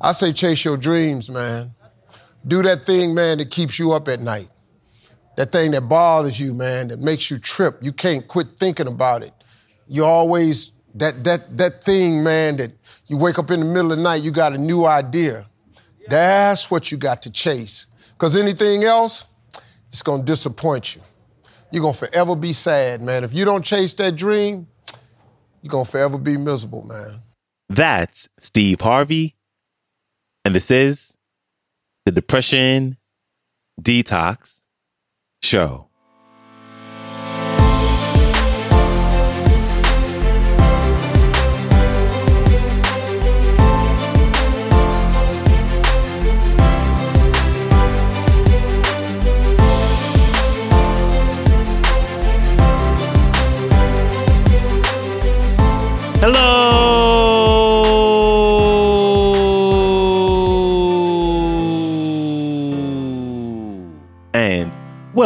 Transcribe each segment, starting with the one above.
I say chase your dreams, man. Do that thing, man, that keeps you up at night. That thing that bothers you, man, that makes you trip. You can't quit thinking about it. You always that that that thing, man, that you wake up in the middle of the night, you got a new idea. That's what you got to chase. Because anything else, it's gonna disappoint you. You're gonna forever be sad, man. If you don't chase that dream, you're gonna forever be miserable, man. That's Steve Harvey. And this is the Depression Detox Show.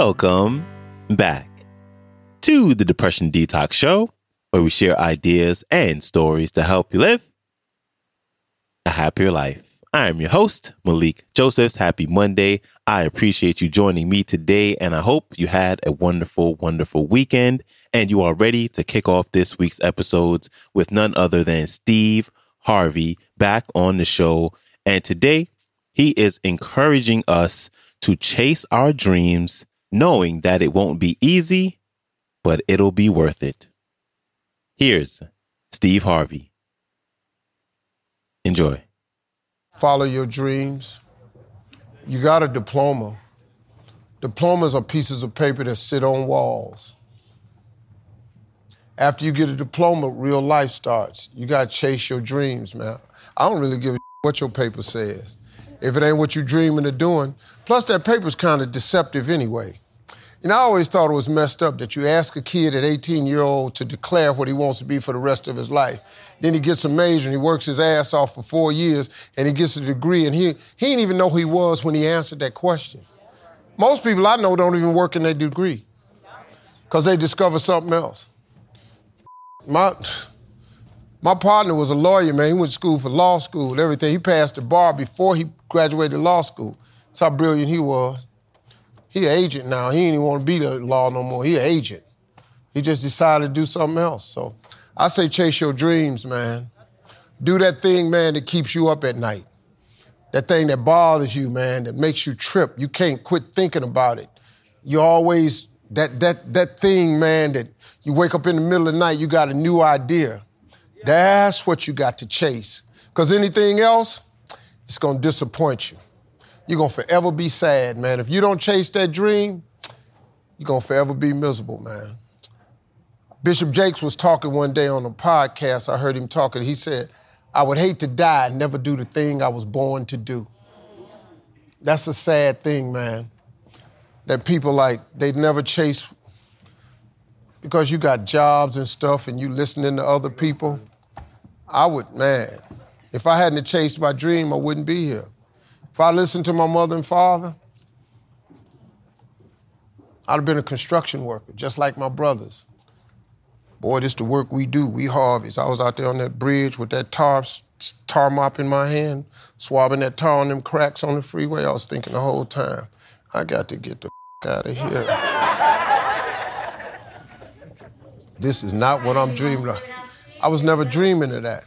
Welcome back to the Depression Detox Show, where we share ideas and stories to help you live a happier life. I am your host, Malikee Josephs. Happy Monday. I appreciate you joining me today, and I hope you had a wonderful, wonderful weekend and you are ready to kick off this week's episodes with none other than Steve Harvey back on the show. And today, he is encouraging us to chase our dreams, knowing that it won't be easy, but it'll be worth it. Here's Steve Harvey. Enjoy. Follow your dreams. You got a diploma. Diplomas are pieces of paper that sit on walls. After you get a diploma, real life starts. You got to chase your dreams, man. I don't really give a what your paper says. If it ain't what you're dreaming of doing, plus that paper's kind of deceptive anyway. And I always thought it was messed up that you ask a kid at 18 year old to declare what he wants to be for the rest of his life. Then he gets a major and he works his ass off for four years and he gets a degree and he, he didn't even know who he was when he answered that question. Most people I know don't even work in their degree because they discover something else. My, my partner was a lawyer, man. He went to school for law school and everything. He passed the bar before he graduated law school. That's how brilliant he was. He an agent now. He didn't even want to be the law no more. He an agent. He just decided to do something else. So I say chase your dreams, man. Do that thing, man, that keeps you up at night. That thing that bothers you, man, that makes you trip. You can't quit thinking about it. You always that that that thing, man, that you wake up in the middle of the night, you got a new idea. That's what you got to chase. Because anything else, it's gonna disappoint you. You're gonna forever be sad, man. If you don't chase that dream, you're gonna forever be miserable, man. Bishop Jakes was talking one day on a podcast. I heard him talking. He said, I would hate to die and never do the thing I was born to do. That's a sad thing, man. That people like, they never chase because you got jobs and stuff and you listening to other people. I would, man, if I hadn't chased my dream, I wouldn't be here. If I listened to my mother and father, I'd have been a construction worker, just like my brothers. Boy, this the work we do. We harvest. I was out there on that bridge with that tar, tar mop in my hand, swabbing that tar on them cracks on the freeway. I was thinking the whole time, I got to get the out of here. this is not what I'm dreaming of. I was never dreaming of that.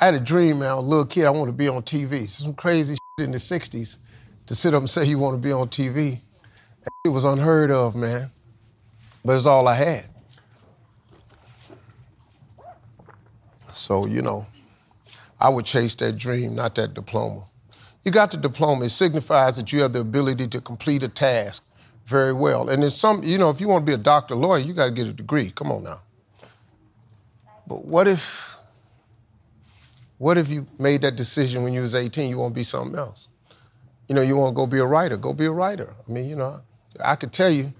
I had a dream, man, I was a little kid, I wanted to be on TV. Some crazy in the 60s to sit up and say you want to be on TV. It was unheard of, man. But it's all I had. So, you know, I would chase that dream, not that diploma. You got the diploma, it signifies that you have the ability to complete a task very well. And there's some, you know, if you want to be a doctor, lawyer, you got to get a degree. Come on now. But what if, what if you made that decision when you was 18, you want to be something else? You know, you want to go be a writer, go be a writer. I mean, you know, I could tell you,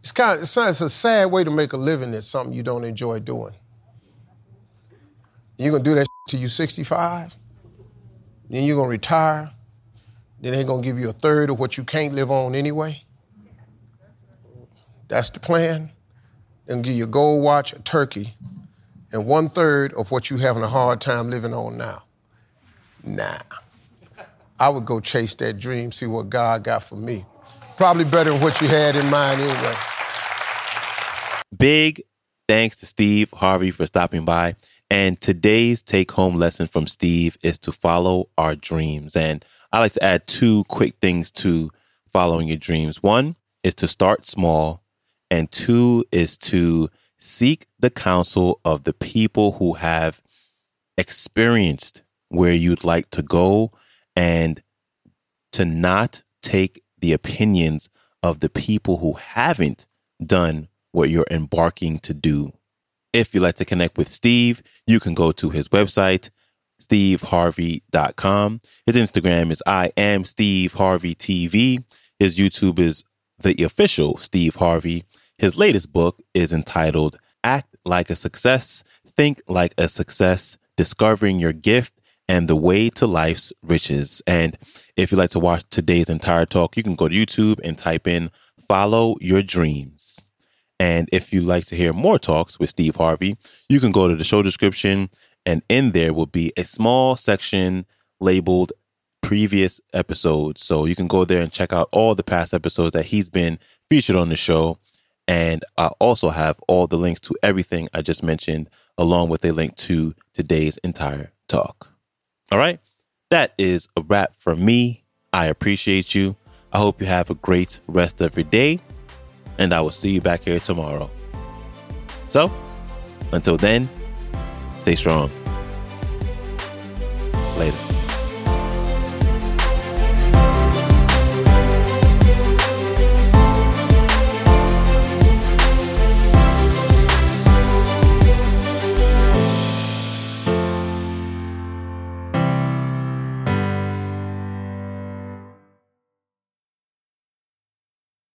it's kind of, it's a sad way to make a living It's something you don't enjoy doing. You're gonna do that till you 65, then you're gonna retire, then they're gonna give you a third of what you can't live on anyway. That's the plan. They'll give you a gold watch, a turkey, and one third of what you're having a hard time living on now. Nah. I would go chase that dream, see what God got for me. Probably better than what you had in mind anyway. Big thanks to Steve Harvey for stopping by. And today's take home lesson from Steve is to follow our dreams. And I like to add two quick things to following your dreams. One is to start small, and two is to seek the counsel of the people who have experienced where you'd like to go and to not take the opinions of the people who haven't done what you're embarking to do. If you'd like to connect with Steve, you can go to his website, steveharvey.com. His Instagram is I am Steve Harvey TV. His YouTube is the official Steve Harvey. His latest book is entitled Act Like a Success, Think Like a Success, Discovering Your Gift and the Way to Life's Riches. And if you'd like to watch today's entire talk, you can go to YouTube and type in Follow Your Dreams. And if you'd like to hear more talks with Steve Harvey, you can go to the show description, and in there will be a small section labeled previous episodes. So you can go there and check out all the past episodes that he's been featured on the show. And I also have all the links to everything I just mentioned, along with a link to today's entire talk. All right. That is a wrap from me. I appreciate you. I hope you have a great rest of your day. And I will see you back here tomorrow. So, until then, stay strong.